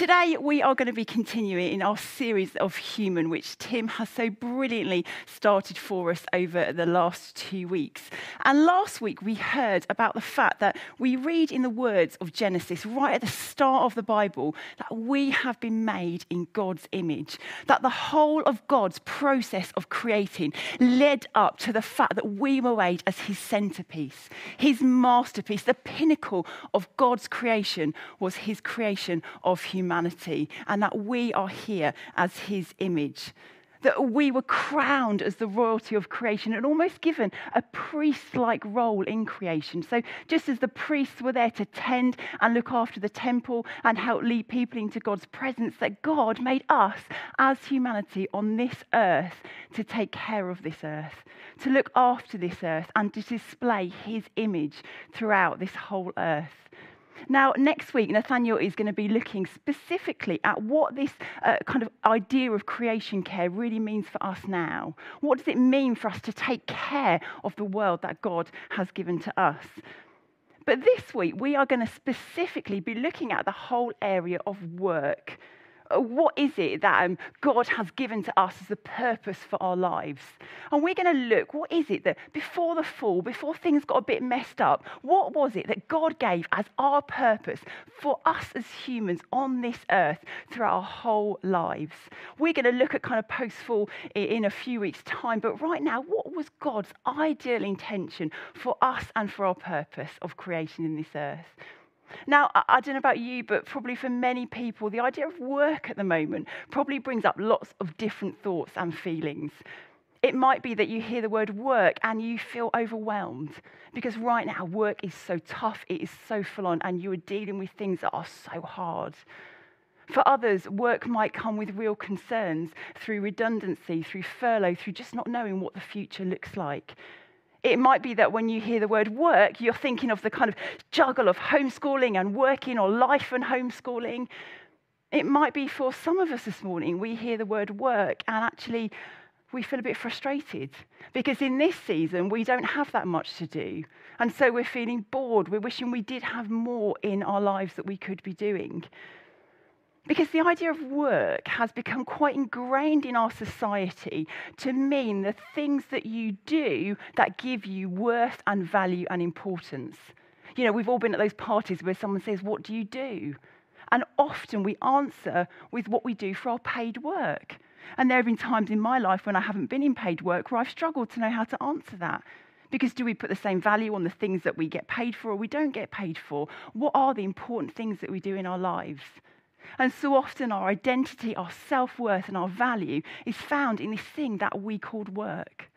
Today, we are going to be continuing in our series of Human, which Tim has so brilliantly started for us over the last two weeks. And last week, we heard about the fact that we read in the words of Genesis, right at the start of the Bible, that we have been made in God's image. That the whole of God's process of creating led up to the fact that we were made as his centerpiece, his masterpiece. The pinnacle of God's creation was his creation of humanity humanity and that we are here as his image. That we were crowned as the royalty of creation and almost given a priest like role in creation. So, just as the priests were there to tend and look after the temple and help lead people into God's presence, that God made us as humanity on this earth to take care of this earth, to look after this earth, and to display his image throughout this whole earth. Now, next week, Nathaniel is going to be looking specifically at what this uh, kind of idea of creation care really means for us now. What does it mean for us to take care of the world that God has given to us? But this week, we are going to specifically be looking at the whole area of work what is it that um, God has given to us as the purpose for our lives? And we're going to look, what is it that before the fall, before things got a bit messed up, what was it that God gave as our purpose for us as humans on this earth throughout our whole lives? We're going to look at kind of post fall in a few weeks' time, but right now, what was God's ideal intention for us and for our purpose of creation in this earth? Now, I don't know about you, but probably for many people, the idea of work at the moment probably brings up lots of different thoughts and feelings. It might be that you hear the word work and you feel overwhelmed because right now work is so tough, it is so full on, and you are dealing with things that are so hard. For others, work might come with real concerns through redundancy, through furlough, through just not knowing what the future looks like. It might be that when you hear the word work, you're thinking of the kind of juggle of homeschooling and working or life and homeschooling. It might be for some of us this morning, we hear the word work and actually we feel a bit frustrated because in this season we don't have that much to do. And so we're feeling bored. We're wishing we did have more in our lives that we could be doing. Because the idea of work has become quite ingrained in our society to mean the things that you do that give you worth and value and importance. You know, we've all been at those parties where someone says, What do you do? And often we answer with what we do for our paid work. And there have been times in my life when I haven't been in paid work where I've struggled to know how to answer that. Because do we put the same value on the things that we get paid for or we don't get paid for? What are the important things that we do in our lives? And so often our identity, our self worth, and our value is found in this thing that we called work.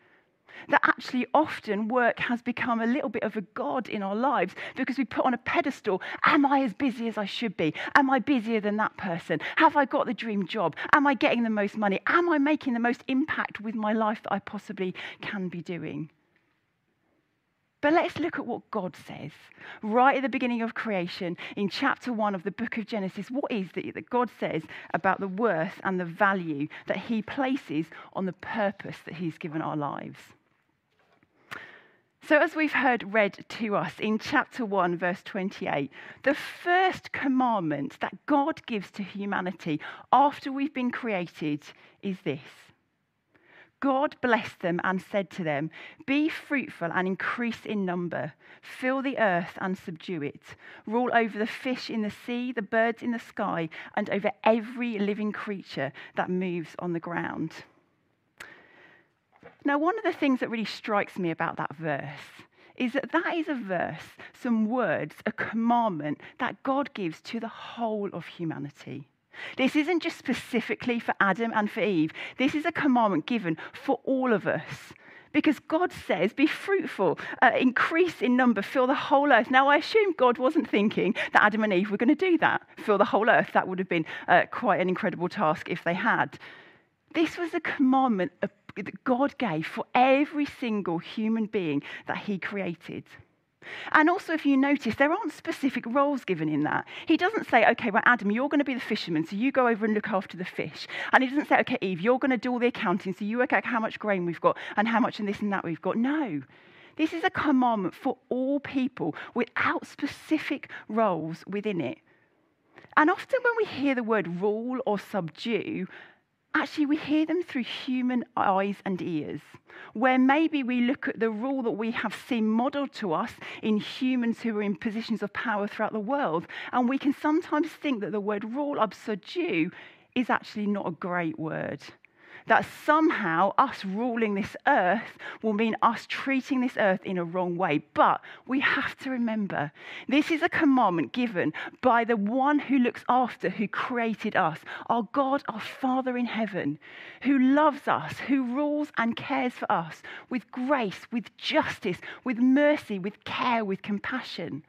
That actually often work has become a little bit of a God in our lives because we put on a pedestal Am I as busy as I should be? Am I busier than that person? Have I got the dream job? Am I getting the most money? Am I making the most impact with my life that I possibly can be doing? But let's look at what God says right at the beginning of creation in chapter 1 of the book of Genesis. What is it that God says about the worth and the value that He places on the purpose that He's given our lives? So, as we've heard read to us in chapter 1, verse 28, the first commandment that God gives to humanity after we've been created is this God blessed them and said to them, Be fruitful and increase in number, fill the earth and subdue it, rule over the fish in the sea, the birds in the sky, and over every living creature that moves on the ground. Now, one of the things that really strikes me about that verse is that that is a verse, some words, a commandment that God gives to the whole of humanity. This isn't just specifically for Adam and for Eve. This is a commandment given for all of us. Because God says, be fruitful, uh, increase in number, fill the whole earth. Now, I assume God wasn't thinking that Adam and Eve were going to do that, fill the whole earth. That would have been uh, quite an incredible task if they had. This was a commandment that God gave for every single human being that He created. And also, if you notice, there aren't specific roles given in that. He doesn't say, okay, well, Adam, you're going to be the fisherman, so you go over and look after the fish. And he doesn't say, okay, Eve, you're going to do all the accounting, so you work out how much grain we've got and how much and this and that we've got. No. This is a commandment for all people without specific roles within it. And often when we hear the word rule or subdue, actually we hear them through human eyes and ears, where maybe we look at the rule that we have seen modeled to us in humans who are in positions of power throughout the world. And we can sometimes think that the word rule or subdue is actually not a great word that somehow us ruling this earth will mean us treating this earth in a wrong way. But we have to remember this is a commandment given by the one who looks after, who created us, our God, our Father in heaven, who loves us, who rules and cares for us with grace, with justice, with mercy, with care, with compassion.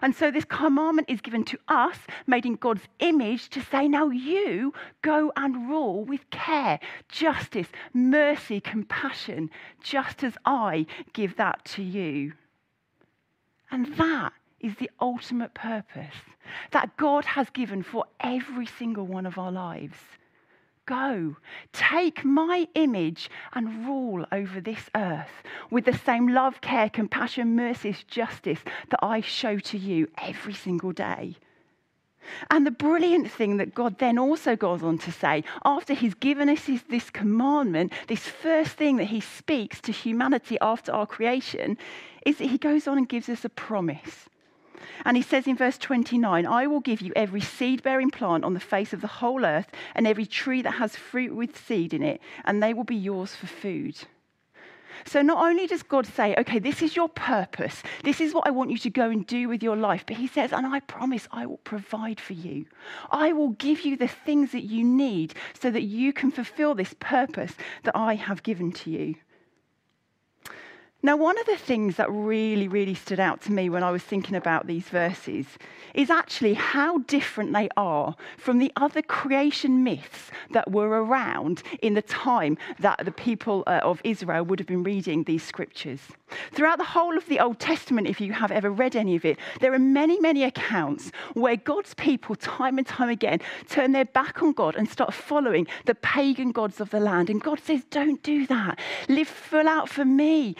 And so this commandment is given to us, made in God's image, to say, now you go and rule with care, justice, mercy, compassion, just as I give that to you. And that is the ultimate purpose that God has given for every single one of our lives. Go, take my image and rule over this earth with the same love, care, compassion, mercy, justice that I show to you every single day. And the brilliant thing that God then also goes on to say, after He's given us this commandment, this first thing that He speaks to humanity after our creation, is that He goes on and gives us a promise. And he says in verse 29 I will give you every seed bearing plant on the face of the whole earth, and every tree that has fruit with seed in it, and they will be yours for food. So, not only does God say, okay, this is your purpose, this is what I want you to go and do with your life, but He says, and I promise I will provide for you. I will give you the things that you need so that you can fulfill this purpose that I have given to you. Now, one of the things that really, really stood out to me when I was thinking about these verses is actually how different they are from the other creation myths that were around in the time that the people uh, of Israel would have been reading these scriptures. Throughout the whole of the Old Testament, if you have ever read any of it, there are many, many accounts where God's people, time and time again, turn their back on God and start following the pagan gods of the land. And God says, Don't do that. Live full out for me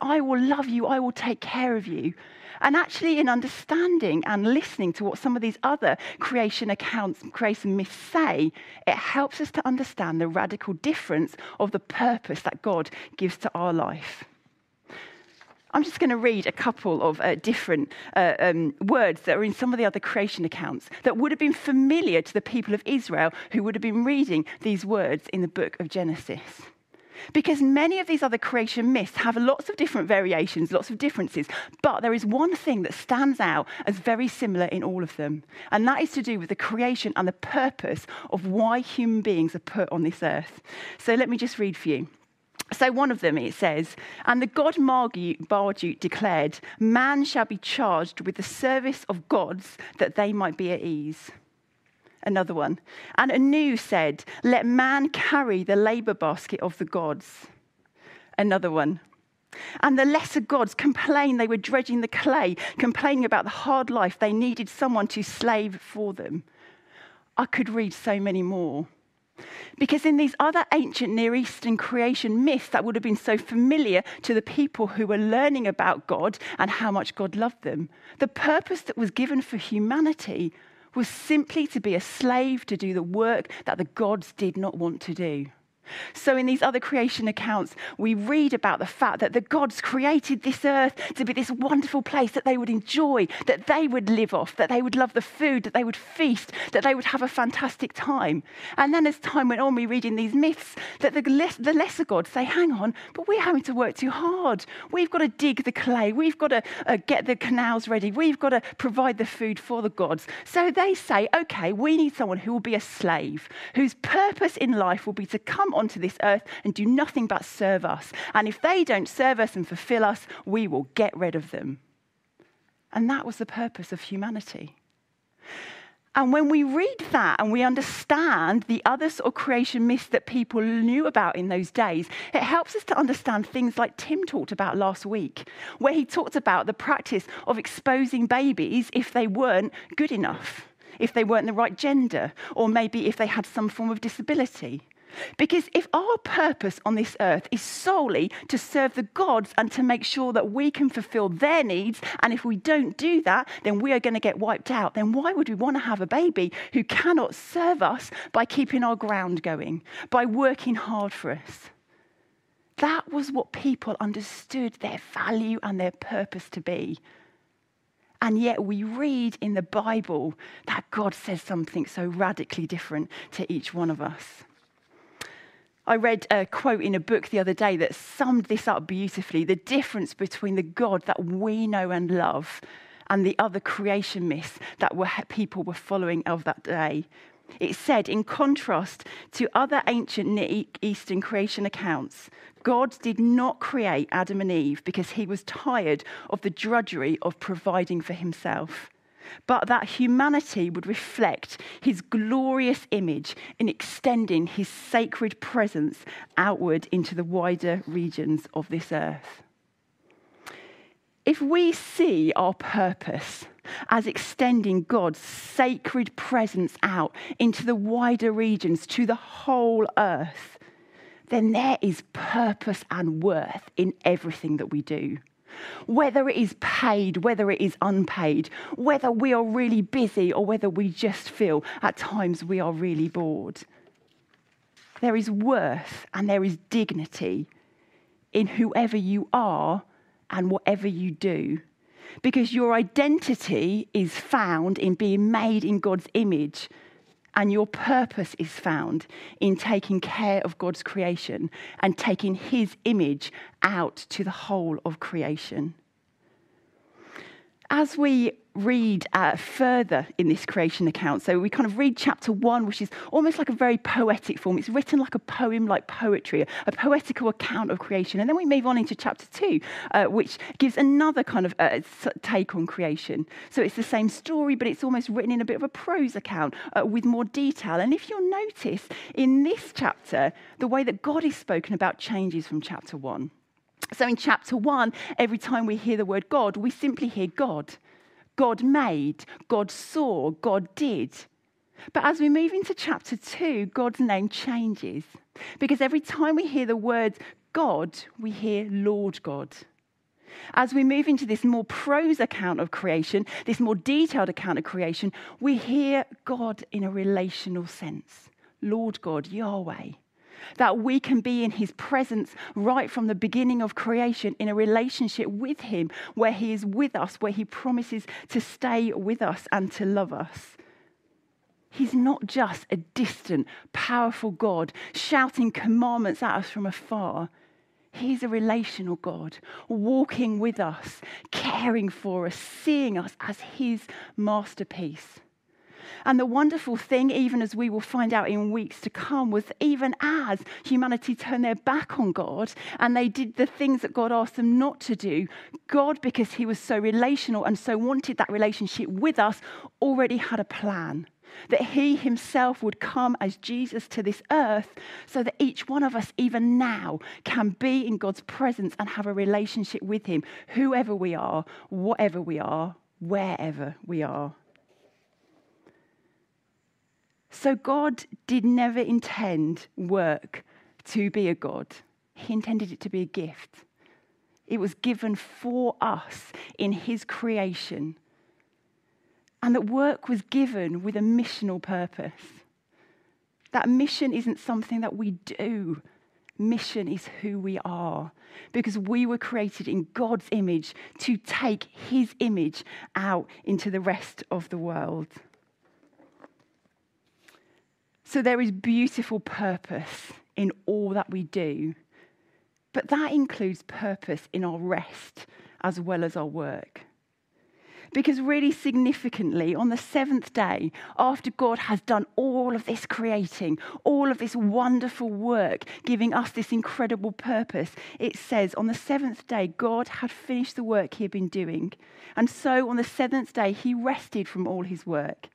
I will love you, I will take care of you. And actually, in understanding and listening to what some of these other creation accounts, creation myths say, it helps us to understand the radical difference of the purpose that God gives to our life. I'm just going to read a couple of uh, different uh, um, words that are in some of the other creation accounts that would have been familiar to the people of Israel who would have been reading these words in the book of Genesis. Because many of these other creation myths have lots of different variations, lots of differences, but there is one thing that stands out as very similar in all of them, and that is to do with the creation and the purpose of why human beings are put on this earth. So let me just read for you. So, one of them, it says, And the god Marduk declared, Man shall be charged with the service of gods that they might be at ease another one. And Anu said, Let man carry the labor basket of the gods. Another one. And the lesser gods complained they were dredging the clay, complaining about the hard life. They needed someone to slave for them. I could read so many more. Because in these other ancient Near Eastern creation myths that would have been so familiar to the people who were learning about God and how much God loved them, the purpose that was given for humanity was simply to be a slave to do the work that the gods did not want to do. So, in these other creation accounts, we read about the fact that the gods created this earth to be this wonderful place that they would enjoy, that they would live off, that they would love the food, that they would feast, that they would have a fantastic time. And then, as time went on, we read in these myths that the, less, the lesser gods say, Hang on, but we're having to work too hard. We've got to dig the clay, we've got to uh, get the canals ready, we've got to provide the food for the gods. So they say, Okay, we need someone who will be a slave, whose purpose in life will be to onto this earth and do nothing but serve us. And if they don't serve us and fulfill us, we will get rid of them. And that was the purpose of humanity. And when we read that and we understand the other sort of creation myths that people knew about in those days, it helps us to understand things like Tim talked about last week, where he talked about the practice of exposing babies if they weren't good enough, if they weren't the right gender, or maybe if they had some form of disability. Because if our purpose on this earth is solely to serve the gods and to make sure that we can fulfill their needs, and if we don't do that, then we are going to get wiped out, then why would we want to have a baby who cannot serve us by keeping our ground going, by working hard for us? That was what people understood their value and their purpose to be. And yet we read in the Bible that God says something so radically different to each one of us. I read a quote in a book the other day that summed this up beautifully the difference between the God that we know and love and the other creation myths that were, people were following of that day. It said, in contrast to other ancient Near Eastern creation accounts, God did not create Adam and Eve because he was tired of the drudgery of providing for himself but that humanity would reflect his glorious image in extending his sacred presence outward into the wider regions of this earth. If we see our purpose as extending God's sacred presence out into the wider regions, to the whole earth, then there is purpose and worth in everything that we do whether it is paid, whether it is unpaid, whether we are really busy or whether we just feel at times we are really bored. There is worth and there is dignity in whoever you are and whatever you do. Because your identity is found in being made in God's image and your purpose is found in taking care of God's creation and taking his image out to the whole of creation. As we read uh, further in this creation account. So we kind of read chapter one, which is almost like a very poetic form. It's written like a poem, like poetry, a poetical account of creation. And then we move on into chapter two, uh, which gives another kind of uh, take on creation. So it's the same story, but it's almost written in a bit of a prose account uh, with more detail. And if you'll notice in this chapter, the way that God is spoken about changes from chapter one. So in chapter one, every time we hear the word God, we simply hear God. God made, God saw, God did. But as we move into chapter two, God's name changes. Because every time we hear the words God, we hear Lord God. As we move into this more prose account of creation, this more detailed account of creation, we hear God in a relational sense Lord God, Yahweh that we can be in his presence right from the beginning of creation in a relationship with him where he is with us, where he promises to stay with us and to love us. He's not just a distant, powerful God shouting commandments at us from afar. He's a relational God, walking with us, caring for us, seeing us as his masterpiece. And the wonderful thing, even as we will find out in weeks to come, was even as humanity turned their back on God and they did the things that God asked them not to do, God, because He was so relational and so wanted that relationship with us, already had a plan that he himself would come as Jesus to this earth so that each one of us, even now, can be in God's presence and have a relationship with him, whoever we are, whatever we are, wherever we are. So God did never intend work to be a God, He intended it to be a gift. It was given for us in His creation. And that work was given with a missional purpose. That mission isn't something that we do. Mission is who we are because we were created in God's image to take his image out into the rest of the world. So there is beautiful purpose in all that we do. But that includes purpose in our rest as well as our work. Because, really significantly, on the seventh day, after God has done all of this creating, all of this wonderful work, giving us this incredible purpose, it says, on the seventh day, God had finished the work he had been doing. And so, on the seventh day, he rested from all his work.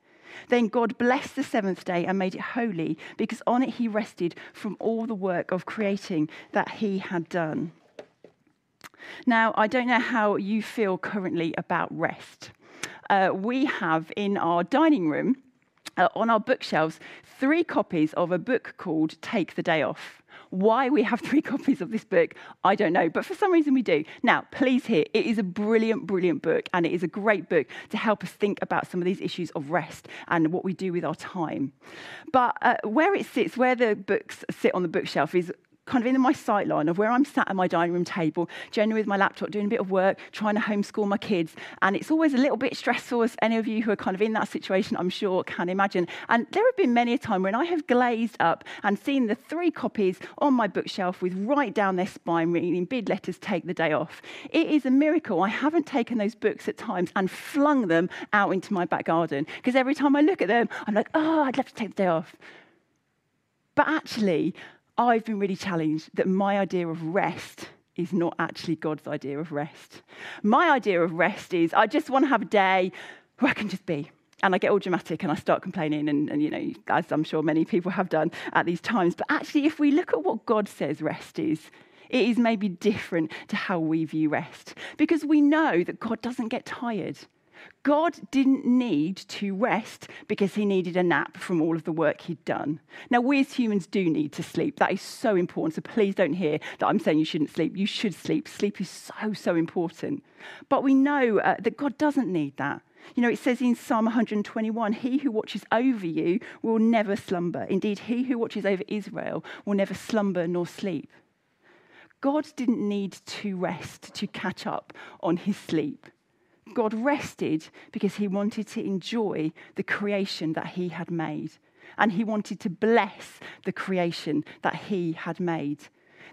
Then God blessed the seventh day and made it holy, because on it he rested from all the work of creating that he had done. Now, I don't know how you feel currently about rest. Uh, we have in our dining room uh, on our bookshelves three copies of a book called Take the Day Off. Why we have three copies of this book, I don't know, but for some reason we do. Now, please hear, it is a brilliant, brilliant book, and it is a great book to help us think about some of these issues of rest and what we do with our time. But uh, where it sits, where the books sit on the bookshelf, is kind of in my sight line of where I'm sat at my dining room table, generally with my laptop, doing a bit of work, trying to homeschool my kids. And it's always a little bit stressful, as any of you who are kind of in that situation, I'm sure, can imagine. And there have been many a time when I have glazed up and seen the three copies on my bookshelf with right down their spine, reading big letters, take the day off. It is a miracle. I haven't taken those books at times and flung them out into my back garden because every time I look at them, I'm like, oh, I'd love to take the day off. But actually, I've been really challenged that my idea of rest is not actually God's idea of rest. My idea of rest is I just want to have a day where I can just be. And I get all dramatic and I start complaining, and, and, you know, as I'm sure many people have done at these times. But actually, if we look at what God says rest is, it is maybe different to how we view rest. Because we know that God doesn't get tired. God didn't need to rest because he needed a nap from all of the work he'd done. Now, we as humans do need to sleep. That is so important. So please don't hear that I'm saying you shouldn't sleep. You should sleep. Sleep is so, so important. But we know uh, that God doesn't need that. You know, it says in Psalm 121 He who watches over you will never slumber. Indeed, he who watches over Israel will never slumber nor sleep. God didn't need to rest to catch up on his sleep. God rested because he wanted to enjoy the creation that he had made. And he wanted to bless the creation that he had made.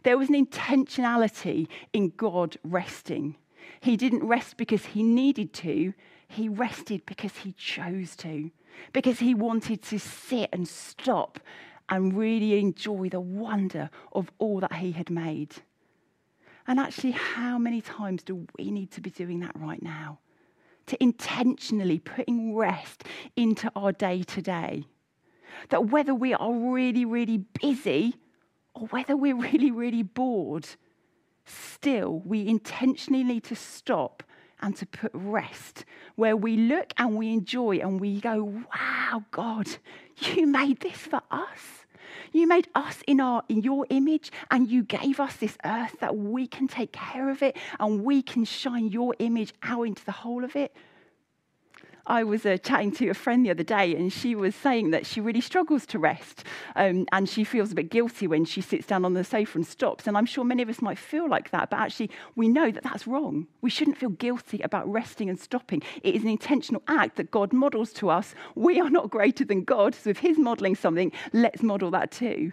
There was an intentionality in God resting. He didn't rest because he needed to, he rested because he chose to, because he wanted to sit and stop and really enjoy the wonder of all that he had made. And actually, how many times do we need to be doing that right now? To intentionally putting rest into our day to day. That whether we are really, really busy or whether we're really, really bored, still we intentionally need to stop and to put rest where we look and we enjoy and we go, wow, God, you made this for us. You made us in, our, in your image, and you gave us this earth that we can take care of it and we can shine your image out into the whole of it. I was uh, chatting to a friend the other day, and she was saying that she really struggles to rest. Um, and she feels a bit guilty when she sits down on the sofa and stops. And I'm sure many of us might feel like that, but actually, we know that that's wrong. We shouldn't feel guilty about resting and stopping. It is an intentional act that God models to us. We are not greater than God, so if He's modeling something, let's model that too.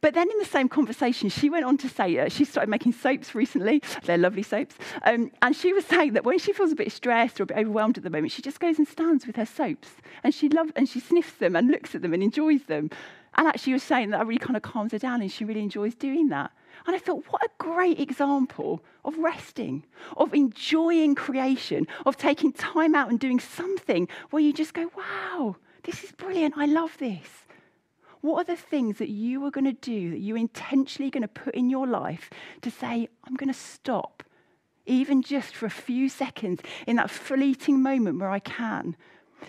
But then in the same conversation, she went on to say uh, she started making soaps recently. They're lovely soaps. Um, and she was saying that when she feels a bit stressed or a bit overwhelmed at the moment, she just goes and stands with her soaps and she loves and she sniffs them and looks at them and enjoys them. And actually, was saying that really kind of calms her down and she really enjoys doing that. And I thought, what a great example of resting, of enjoying creation, of taking time out and doing something where you just go, wow, this is brilliant. I love this. What are the things that you are going to do, that you're intentionally going to put in your life to say, I'm going to stop, even just for a few seconds in that fleeting moment where I can?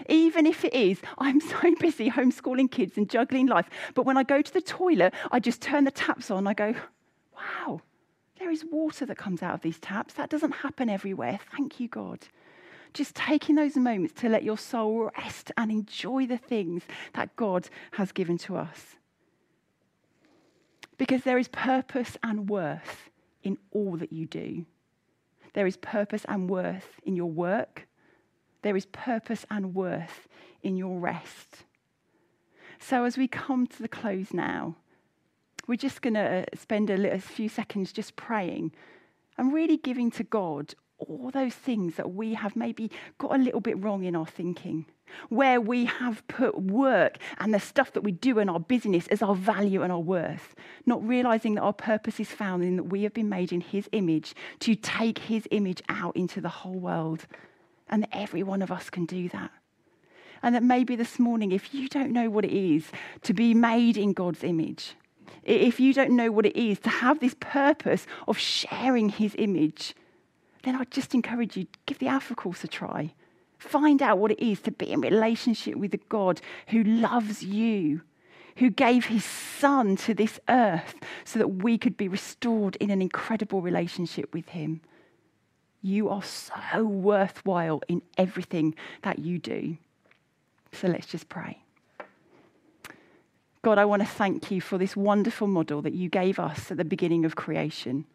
Even if it is, I'm so busy homeschooling kids and juggling life. But when I go to the toilet, I just turn the taps on. I go, wow, there is water that comes out of these taps. That doesn't happen everywhere. Thank you, God just taking those moments to let your soul rest and enjoy the things that God has given to us. Because there is purpose and worth in all that you do. There is purpose and worth in your work. There is purpose and worth in your rest. So, as we come to the close now, we're just going to uh, spend a, little, few seconds just praying and really giving to God all those things that we have maybe got a little bit wrong in our thinking, where we have put work and the stuff that we do in our business as our value and our worth, not realizing that our purpose is found in that we have been made in His image to take His image out into the whole world, and that every one of us can do that. And that maybe this morning, if you don't know what it is to be made in God's image, if you don't know what it is to have this purpose of sharing His image, then I'd just encourage you give the Alpha course a try Find out what it is to be in relationship with a God who loves you, who gave his son to this earth so that we could be restored in an incredible relationship with him. You are so worthwhile in everything that you do. So let's just pray. God, I want to thank you for this wonderful model that you gave us at the beginning of creation.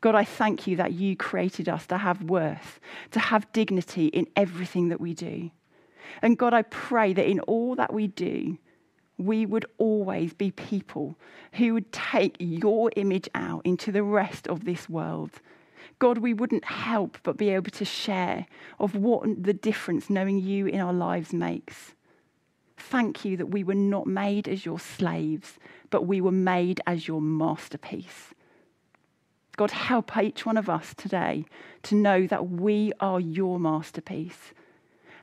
God, I thank you that you created us to have worth, to have dignity in everything that we do. And God, I pray that in all that we do, we would always be people who would take your image out into the rest of this world. God, we wouldn't help but be able to share of what the difference knowing you in our lives makes. Thank you that we were not made as your slaves, but we were made as your masterpiece. God, help each one of us today to know that we are your masterpiece.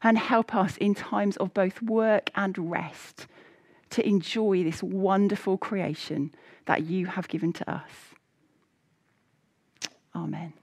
And help us in times of both work and rest to enjoy this wonderful creation that you have given to us. Amen.